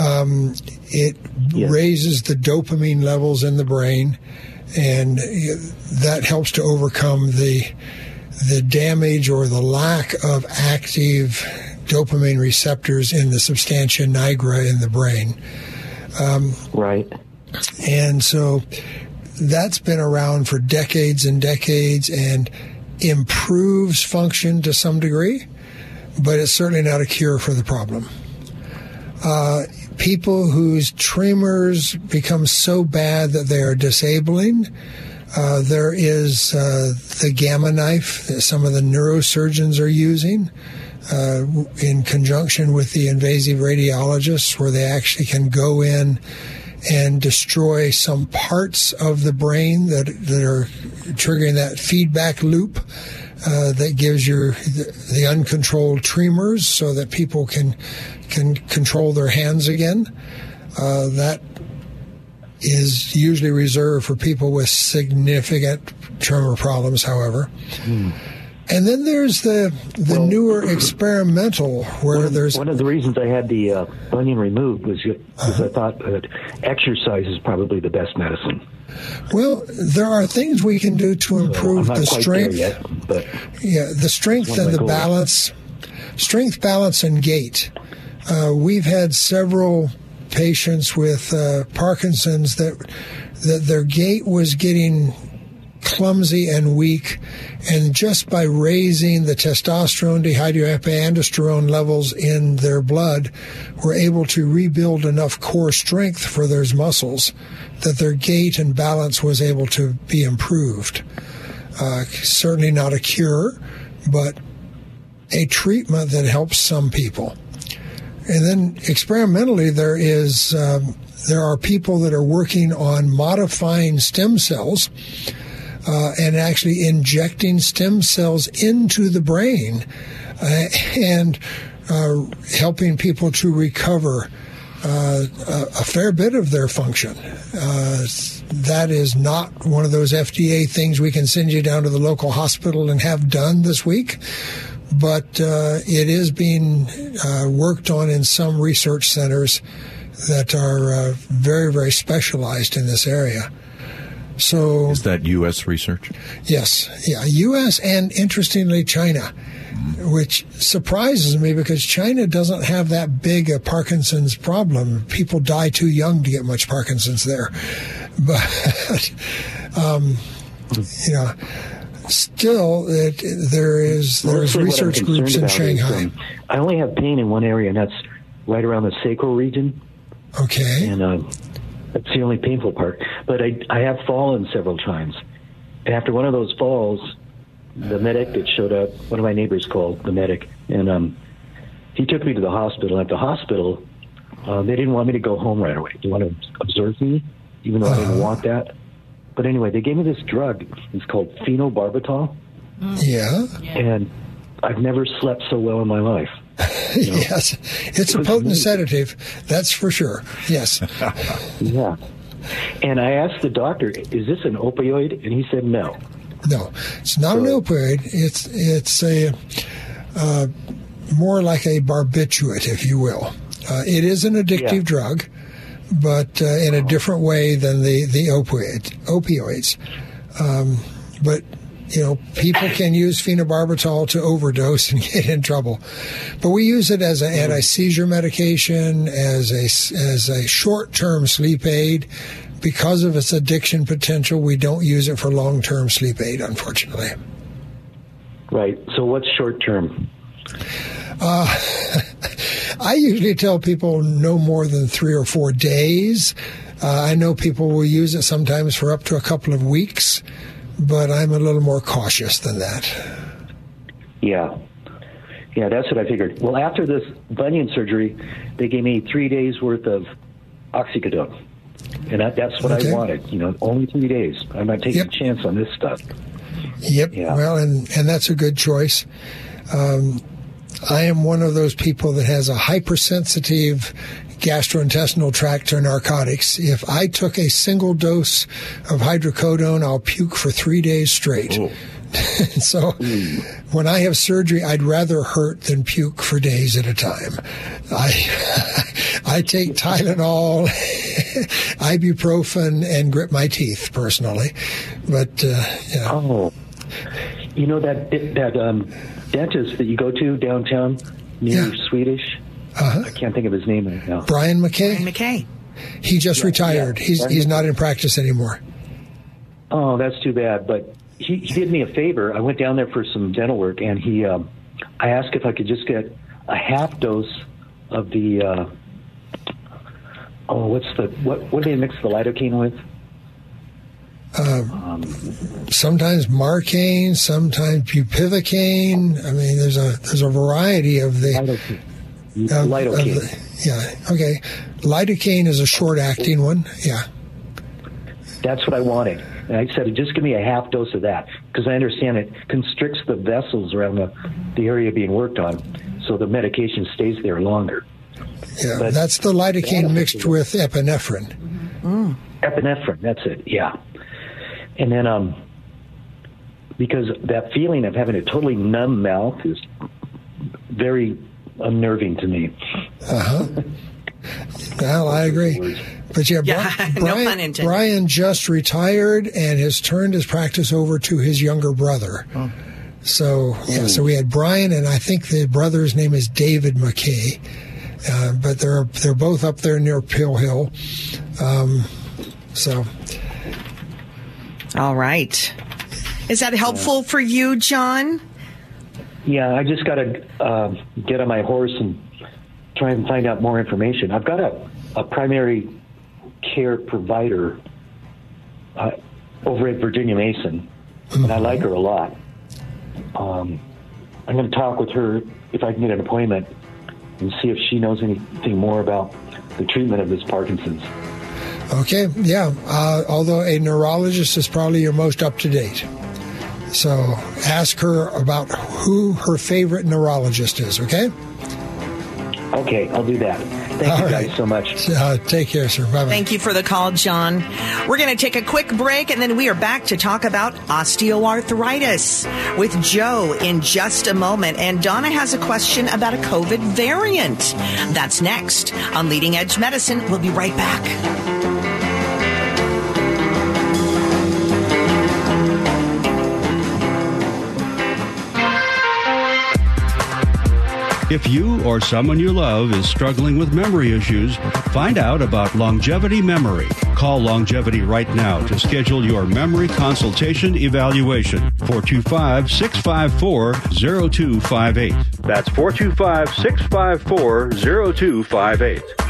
Um, it raises the dopamine levels in the brain, and that helps to overcome the the damage or the lack of active dopamine receptors in the substantia nigra in the brain. Um, right. And so that's been around for decades and decades and improves function to some degree, but it's certainly not a cure for the problem. Uh, people whose tremors become so bad that they are disabling. Uh, there is uh, the gamma knife that some of the neurosurgeons are using uh, in conjunction with the invasive radiologists, where they actually can go in and destroy some parts of the brain that that are triggering that feedback loop uh, that gives you the, the, uncontrolled tremors, so that people can can control their hands again. Uh, that is usually reserved for people with significant tremor problems, however. Hmm. And then there's the the well, newer experimental where one, there's one of the reasons I had the uh, bunion removed was because uh-huh. I thought that exercise is probably the best medicine. Well, there are things we can do to improve so the strength. Yet, but yeah, the strength and the balance, strength, balance, and gait. Uh, we've had several patients with uh, Parkinson's that that their gait was getting clumsy and weak. And just by raising the testosterone, dehydroepiandrosterone levels in their blood, we're able to rebuild enough core strength for those muscles that their gait and balance was able to be improved. Uh, certainly not a cure, but a treatment that helps some people. And then experimentally, there is um, there are people that are working on modifying stem cells uh, and actually injecting stem cells into the brain uh, and uh, helping people to recover uh, a, a fair bit of their function. Uh, that is not one of those FDA things we can send you down to the local hospital and have done this week but uh, it is being uh, worked on in some research centers that are uh, very, very specialized in this area. So, Is that U.S. research? yes, yeah, U.S. and interestingly China, which surprises me because China doesn't have that big a Parkinson's problem. People die too young to get much Parkinson's there, *laughs* but um, you know still it, there is there's Mostly what I'm research groups in about is, Shanghai. um, I only have pain in one area, and that's right around the sacral region. Okay. And um, that's the only painful part. But I, I have fallen several times. And after one of those falls, the medic that showed up, one of my neighbors called the medic, and um, he took me to the hospital. At the hospital, uh, they didn't want me to go home right away. They wanted to observe me, even though I didn't want that. But anyway, they gave me this drug. It's called phenobarbital. Yeah. And I've never slept so well in my life. *laughs* yes, it's a potent sedative, that's for sure. Yes. *laughs* Yeah. And I asked the doctor, "Is this an opioid?" And he said, "No." No, it's not an opioid. It's it's a uh, more like a barbiturate, if you will. Uh, it is an addictive Yeah. drug, but uh, in a different way than the the opioid opioids. Um, but you know, people *coughs* can use phenobarbital to overdose and *laughs* get in trouble. But we use it as an anti seizure medication, as a as a short term sleep aid. Because of its addiction potential, we don't use it for long term sleep aid, unfortunately. Right. So what's short term? Uh, *laughs* I usually tell people no more than three or four days. Uh, I know people will use it sometimes for up to a couple of weeks, but I'm a little more cautious than that. Yeah. Yeah, that's what I figured. Well, after this bunion surgery, they gave me three days worth of oxycodone. And that, that's what Okay. I wanted. You know, only three days. I'm not taking a chance on this stuff. Yep. Well, and and that's a good choice. Um, I am one of those people that has a hypersensitive gastrointestinal tract to narcotics. If I took a single dose of hydrocodone, I'll puke for three days straight. *laughs* so when I have surgery, I'd rather hurt than puke for days at a time. I *laughs* I take Tylenol, *laughs* ibuprofen, and grit my teeth personally. But uh, yeah. Oh, you know that that um, dentist that you go to downtown, near Swedish. Uh-huh. I can't think of his name right now. Brian McKay. Brian McKay. He just Yeah, retired. yeah. He's Brian he's not in practice anymore. Oh, that's too bad. But he, he did me a favor. I went down there for some dental work, and he, um, I asked if I could just get a half dose of the, uh, oh, what's the what? What do they mix the lidocaine with? Um, sometimes Marcaine, sometimes bupivacaine. I mean, there's a there's a variety of the. of- of Lidocaine. the- yeah. Okay. Lidocaine is a short acting one. Yeah. That's what I wanted. And I said, just give me a half dose of that because I understand it constricts the vessels around the, the area being worked on, so the medication stays there longer. Yeah. But- That's the lidocaine mixed with epinephrine. Epinephrine, that's it. Yeah. And then, um, because that feeling of having a totally numb mouth is very unnerving to me. Uh huh. Well, I agree. But yeah, Bri- Yeah, *laughs* no Brian, pun intended. Brian just retired and has turned his practice over to his younger brother. So yeah, so we had Brian, and I think the brother's name is David McKay. Uh, but they're they're both up there near Pill Hill. Um, so All right. Is that helpful for you, John? Yeah, I just got to uh, get on my horse and try and find out more information. I've got a, a primary care provider uh, over at Virginia Mason, and I like her a lot. Um, I'm going to talk with her if I can get an appointment and see if she knows anything more about the treatment of this Parkinson's. Okay, yeah. Uh, although a neurologist is probably your most up to date. So ask her about who her favorite neurologist is, okay? Okay, I'll do that. Thank All you right. guys so much. Uh, take care, sir. Bye bye. Thank you for the call, John. We're going to take a quick break and then we are back to talk about osteoarthritis with Joe in just a moment. And Donna has a question about a COVID variant. That's next on Leading Edge Medicine. We'll be right back. If you or someone you love is struggling with memory issues, find out about Longevity Memory. Call Longevity right now to schedule your memory consultation evaluation. 425 654 0258. That's 425 654 0258.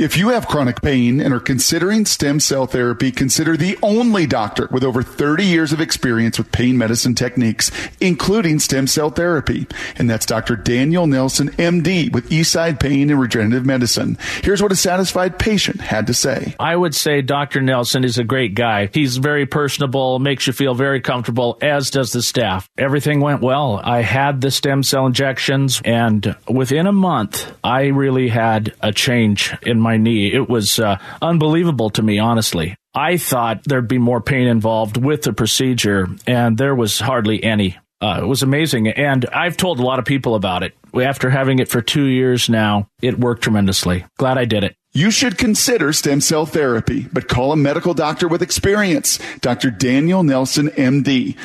If you have chronic pain and are considering stem cell therapy, consider the only doctor with over 30 years of experience with pain medicine techniques, including stem cell therapy. And that's Dr. Daniel Nelson, MD, with Eastside Pain and Regenerative Medicine. Here's what a satisfied patient had to say. I would say Dr. Nelson is a great guy. He's very personable, makes you feel very comfortable, as does the staff. Everything went well. I had the stem cell injections, and within a month, I really had a change in my knee. It was uh, unbelievable to me, honestly. I thought there'd be more pain involved with the procedure, and there was hardly any. Uh, it was amazing. And I've told a lot of people about it. After having it for two years now, it worked tremendously. Glad I did it. You should consider stem cell therapy, but call a medical doctor with experience. Dr. Daniel Nelson, MD,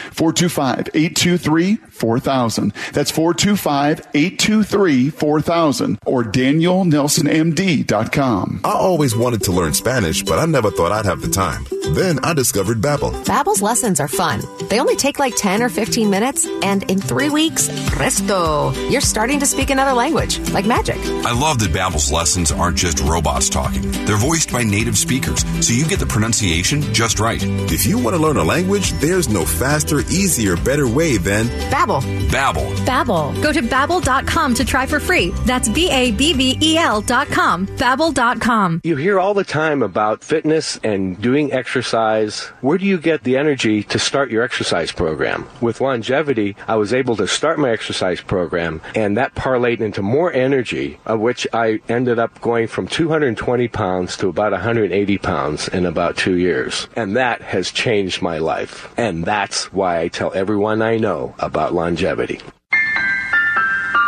425-823-4000. That's 425-823-4000 or danielnelsonmd.com. I always wanted to learn Spanish, but I never thought I'd have the time. Then I discovered Babbel. Babbel's lessons are fun. They only take like 10 or 15 minutes, and in three weeks, presto, you're starting to speak another language, like magic. I love that Babbel's lessons aren't just robots talking. They're voiced by native speakers, so you get the pronunciation just right. If you want to learn a language, there's no faster, easier, better way than Babbel. Babbel. Babbel. Go to babbel.com to try for free. That's B A B B E L dot com. Babbel.com. You hear all the time about fitness and doing exercise. Where do you get the energy to start your exercise program? With longevity, I was able to start my exercise program, and that parlayed into more energy, of which I ended up going from 220 pounds to about 180 pounds in about two years. And that has changed my life. And that's why I tell everyone I know about longevity.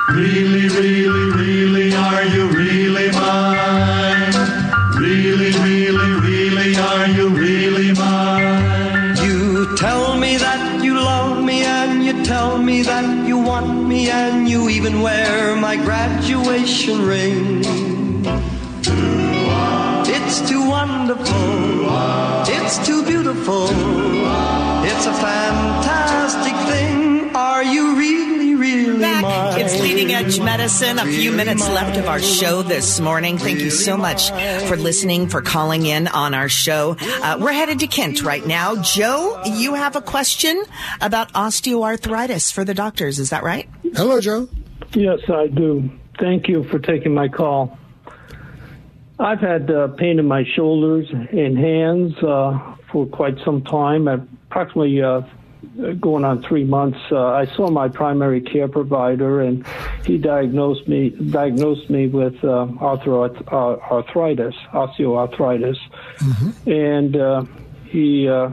Really, really, really, are you really mine? Really, really, really, are you really mine? You tell me that you love me and you tell me that you want me and you even wear my graduation ring. It's too wonderful. It's too beautiful. It's a fantastic It's Leading Edge Medicine. A few minutes left of our show this morning. Thank you so much for listening, for calling in on our show. Uh, we're headed to Kent right now. Joe, you have a question about osteoarthritis for the doctors. Is that right? Hello, Joe. Yes, I do. Thank you for taking my call. I've had uh, pain in my shoulders and hands uh, for quite some time, approximately uh, going on three months. Uh, I saw my primary care provider, and he diagnosed me diagnosed me with uh, arthro- uh, arthritis, osteoarthritis, and uh, he uh,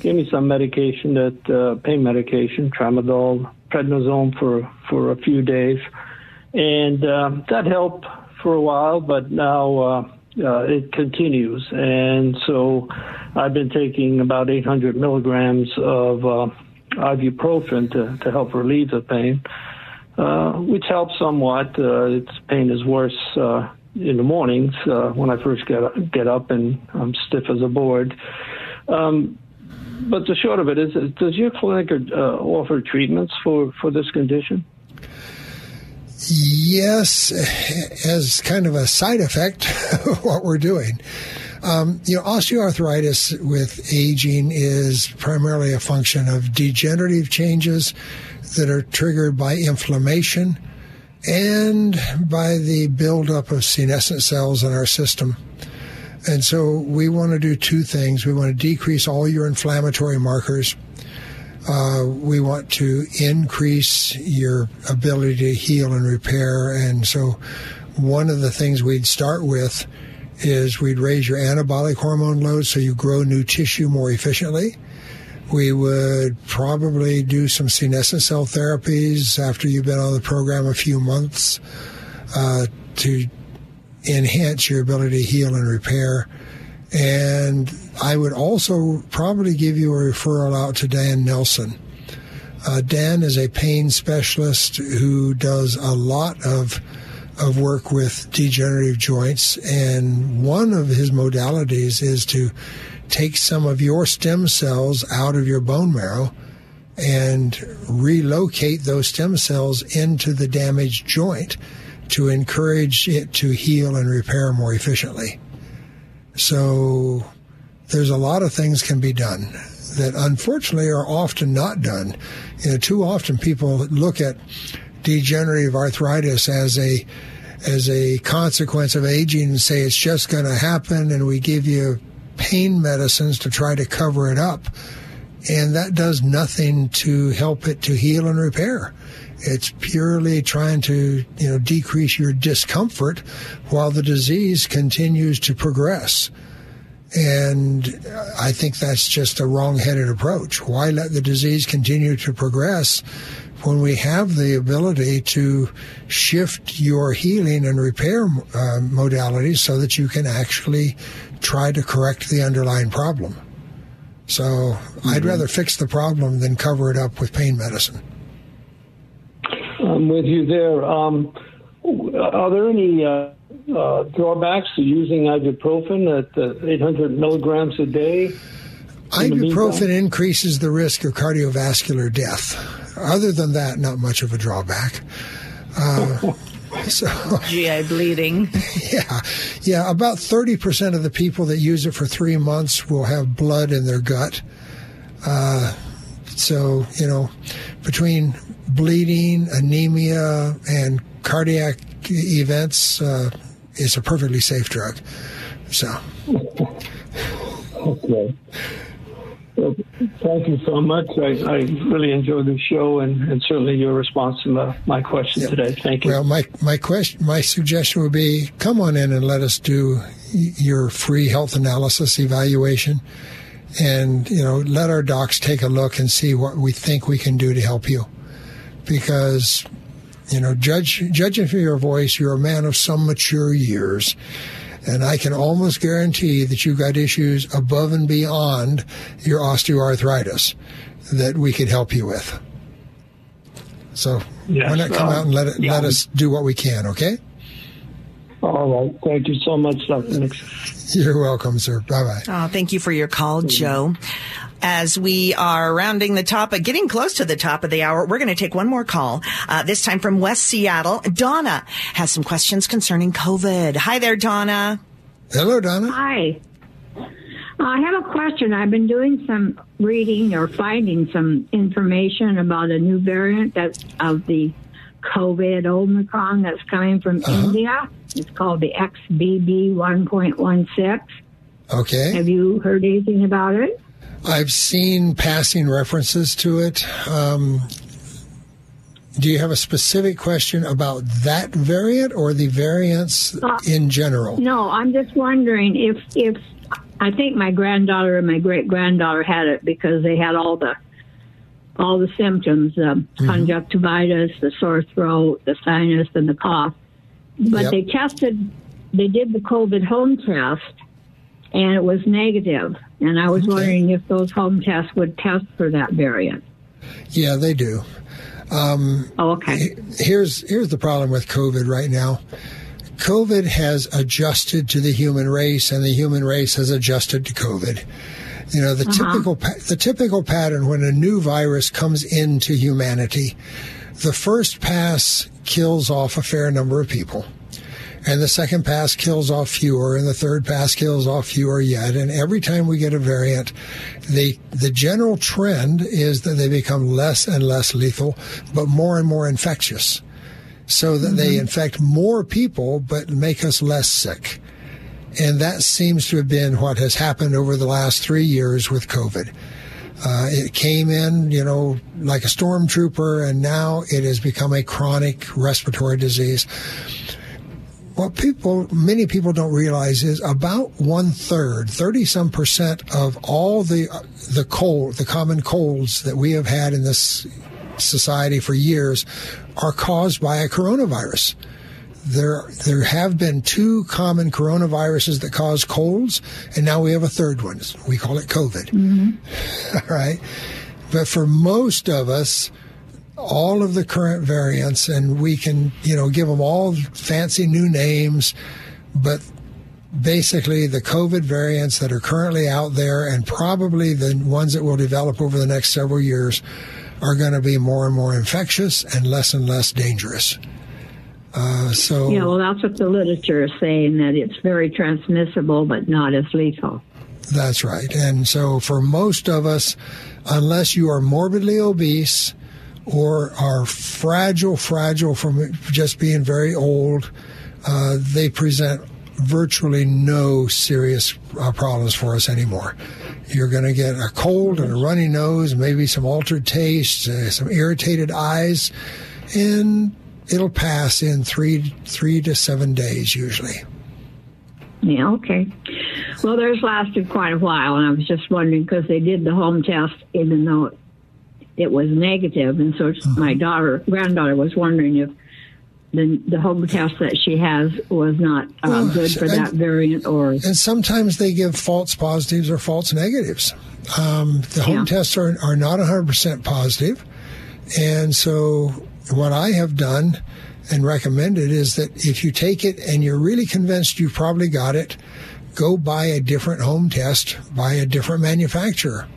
gave me some medication, that uh, pain medication, tramadol, prednisone for for a few days, and uh, that helped for a while, but now uh, it continues, and so I've been taking about 800 milligrams of uh, ibuprofen to, to help relieve the pain, uh, which helps somewhat. Uh, its pain is worse uh, in the mornings uh, when I first get get up and I'm stiff as a board. Um, but the short of it is, does your clinic offer treatments for, for this condition? Yes, as kind of a side effect *laughs* of what we're doing. Um, you know, osteoarthritis with aging is primarily a function of degenerative changes that are triggered by inflammation and by the buildup of senescent cells in our system. And so we want to do two things. We want to decrease all your inflammatory markers. Uh, we want to increase your ability to heal and repair. And so one of the things we'd start with is we'd raise your anabolic hormone load so you grow new tissue more efficiently. We would probably do some senescent cell therapies after you've been on the program a few months uh, to enhance your ability to heal and repair. And I would also probably give you a referral out to Dan Nelson. Uh, Dan is a pain specialist who does a lot of of work with degenerative joints, and one of his modalities is to take some of your stem cells out of your bone marrow and relocate those stem cells into the damaged joint to encourage it to heal and repair more efficiently. So there's a lot of things can be done that unfortunately are often not done. You know, too often people look at degenerative arthritis as a as a consequence of aging and say it's just going to happen and we give you pain medicines to try to cover it up. And that does nothing to help it to heal and repair. It's purely trying to you know decrease your discomfort while the disease continues to progress and I think that's just a wrong headed approach. Why let the disease continue to progress when we have the ability to shift your healing and repair uh, modalities so that you can actually try to correct the underlying problem? So mm-hmm. I'd rather fix the problem than cover it up with pain medicine. I'm with you there. Um, are there any uh, uh, drawbacks to using ibuprofen at uh, 800 milligrams a day? Ibuprofen increases the risk of cardiovascular death. Other than that, not much of a drawback. Uh, *laughs* so *laughs* GI bleeding. *laughs* Yeah, yeah. About thirty percent of the people that use it for three months will have blood in their gut. Uh, so you know, between bleeding, anemia, and cardiac events, uh, it's a perfectly safe drug. So. okay. Well, thank you so much. I, I really enjoyed the show and, and certainly your response to my, my question today. Thank you. Well, my, my question, my suggestion would be come on in and let us do your free health analysis evaluation and, you know, let our docs take a look and see what we think we can do to help you. Because you know, judge, judging from your voice, you're a man of some mature years. And I can almost guarantee that you've got issues above and beyond your osteoarthritis that we could help you with. So yes, why not come uh, out and let it, yeah. let us do what we can, okay? All right. Thank you so much, Dr. Nixon. You're welcome, sir. Bye bye. Oh, thank you for your call, Joe. As we are rounding the top, uh, getting close to the top of the hour, we're going to take one more call. Uh, this time from West Seattle. Donna has some questions concerning COVID. Hi there, Donna. Hello, Donna. Hi. I have a question. I've been doing some reading or finding some information about a new variant that's of the COVID Omicron that's coming from Uh-huh. India. It's called the XBB 1.16. Okay. Have you heard anything about it? I've seen passing references to it. Um, do you have a specific question about that variant or the variants Uh, in general? No, I'm just wondering if if I think my granddaughter and my great granddaughter had it because they had all the all the symptoms: um, conjunctivitis, the sore throat, the sinus, and the cough. But Yep. they tested, they did the COVID home test, and it was negative. And I was wondering if those home tests would test for that variant. Yeah, they do. Um, oh, okay. Here's here's the problem with COVID right now. COVID has adjusted to the human race, and the human race has adjusted to COVID. You know, the Uh-huh. typical the typical pattern when a new virus comes into humanity, the first pass kills off a fair number of people. And the second pass kills off fewer, and the third pass kills off fewer yet. And every time we get a variant, the the general trend is that they become less and less lethal, but more and more infectious, so that they infect more people but make us less sick. And that seems to have been what has happened over the last three years with COVID. Uh, it came in, you know, like a stormtrooper, and now it has become a chronic respiratory disease. What people, many people don't realize is about one third, thirty some percent of all the the cold, the common colds that we have had in this society for years, are caused by a coronavirus. There, there have been two common coronaviruses that cause colds, and now we have a third one. We call it COVID. Mm-hmm. *laughs* All right. But for most of us, all of the current variants, and we can, you know, give them all fancy new names, but basically the COVID variants that are currently out there and probably the ones that will develop over the next several years are going to be more and more infectious and less and less dangerous. Uh, so Yeah, well, that's what the literature is saying that it's very transmissible, but not as lethal. That's right. And so for most of us, unless you are morbidly obese or are fragile, fragile from just being very old, uh, they present virtually no serious uh, problems for us anymore. You're going to get a cold and a runny nose, maybe some altered taste, uh, some irritated eyes, and it'll pass in three three to seven days usually. Yeah, okay. Well, theirs lasted quite a while, and I was just wondering because they did the home test, even though it was negative, and so my daughter, granddaughter, was wondering if the the home test that she has was not uh, Well, good for and- that variant, or And sometimes they give false positives or false negatives. Um, the home tests are, are not 100% positive. And so, what I have done and recommended is that if you take it and you're really convinced you probably got it, go buy a different home test by a different manufacturer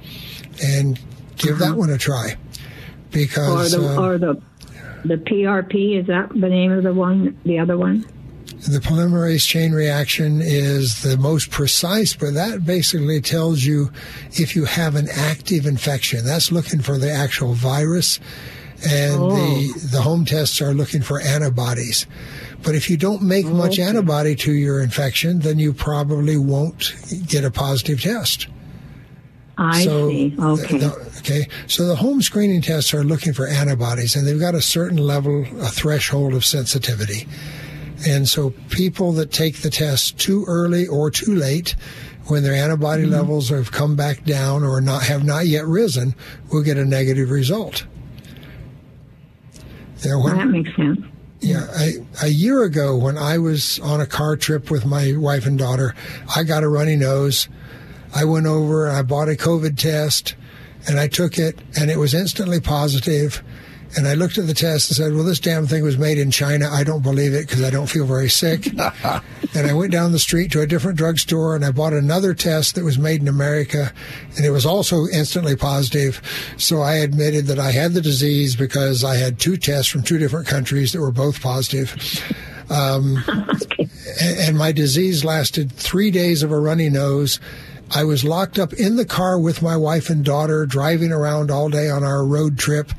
and give that one a try. or Because the uh, or the the PRP is that the name of the one, the other one? The polymerase chain reaction is the most precise, but that basically tells you if you have an active infection. That's looking for the actual virus, and the the home tests are looking for antibodies. But if you don't make much antibody to your infection, then you probably won't get a positive test. I So, see. Okay. the- okay. So the home screening tests are looking for antibodies, and they've got a certain level, a threshold of sensitivity. And so people that take the test too early or too late, when their antibody Mm-hmm. levels have come back down or not have not yet risen, will get a negative result. When- that makes sense. yeah, I, a year ago when I was on a car trip with my wife and daughter, I got a runny nose. I went over and I bought a COVID test and I took it and it was instantly positive. And I looked at the test and said, well, this damn thing was made in China. I don't believe it because I don't feel very sick. *laughs* and I went down the street to a different drugstore and I bought another test that was made in America and it was also instantly positive. So I admitted that I had the disease because I had two tests from two different countries that were both positive. Um, *laughs* and, and my disease lasted three days of a runny nose. I was locked up in the car with my wife and daughter, driving around all day on our road trip,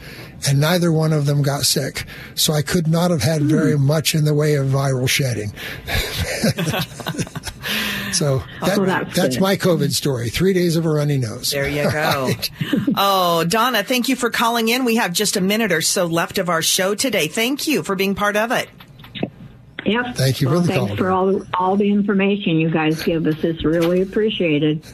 and neither one of them got sick. So I could not have had very hmm. much in the way of viral shedding. *laughs* so that, Oh, that's that's my COVID story. Three days of a runny nose. There you go. *laughs* oh, Donna, thank you for calling in. We have just a minute or so left of our show today. Thank you for being part of it. Yep. Thank you for well, the thanks call. for all all the information you guys give us. It's really appreciated. *laughs*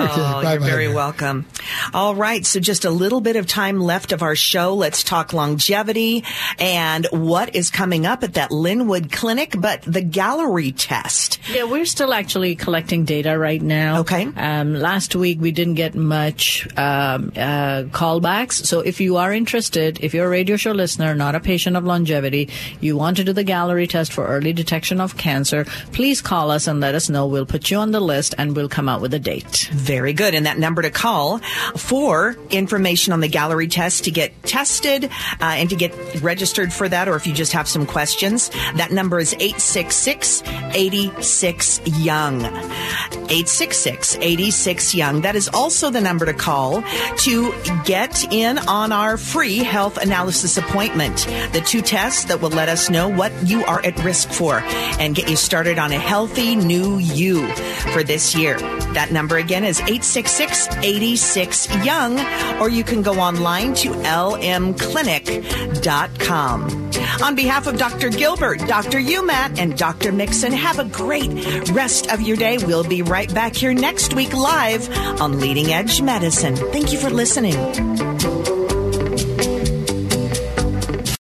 Oh, Bye, you're bye. very welcome. All right. So just a little bit of time left of our show. Let's talk longevity and what is coming up at that Lynnwood clinic, but the Galleri test. Yeah, we're still actually collecting data right now. Okay. Um, last week we didn't get much um, uh, callbacks. So if you are interested, if you're a radio show listener, not a patient of longevity, you want to do the Galleri test for early detection of cancer, please call us and let us know. We'll put you on the list and we'll come out with a date. Very good. And that number to call for information on the Galleri test to get tested uh, and to get registered for that, or if you just have some questions, that number is 866 86 Young. 866 86 Young. That is also the number to call to get in on our free health analysis appointment. The two tests that will let us know what you are at risk for and get you started on a healthy new you for this year. That number again is 866 86 Young, or you can go online to lmclinic.com. On behalf of Dr. Gilbert, Dr. Umat, and Dr. Nixon, have a great rest of your day. We'll be right back here next week live on Leading Edge Medicine. Thank you for listening.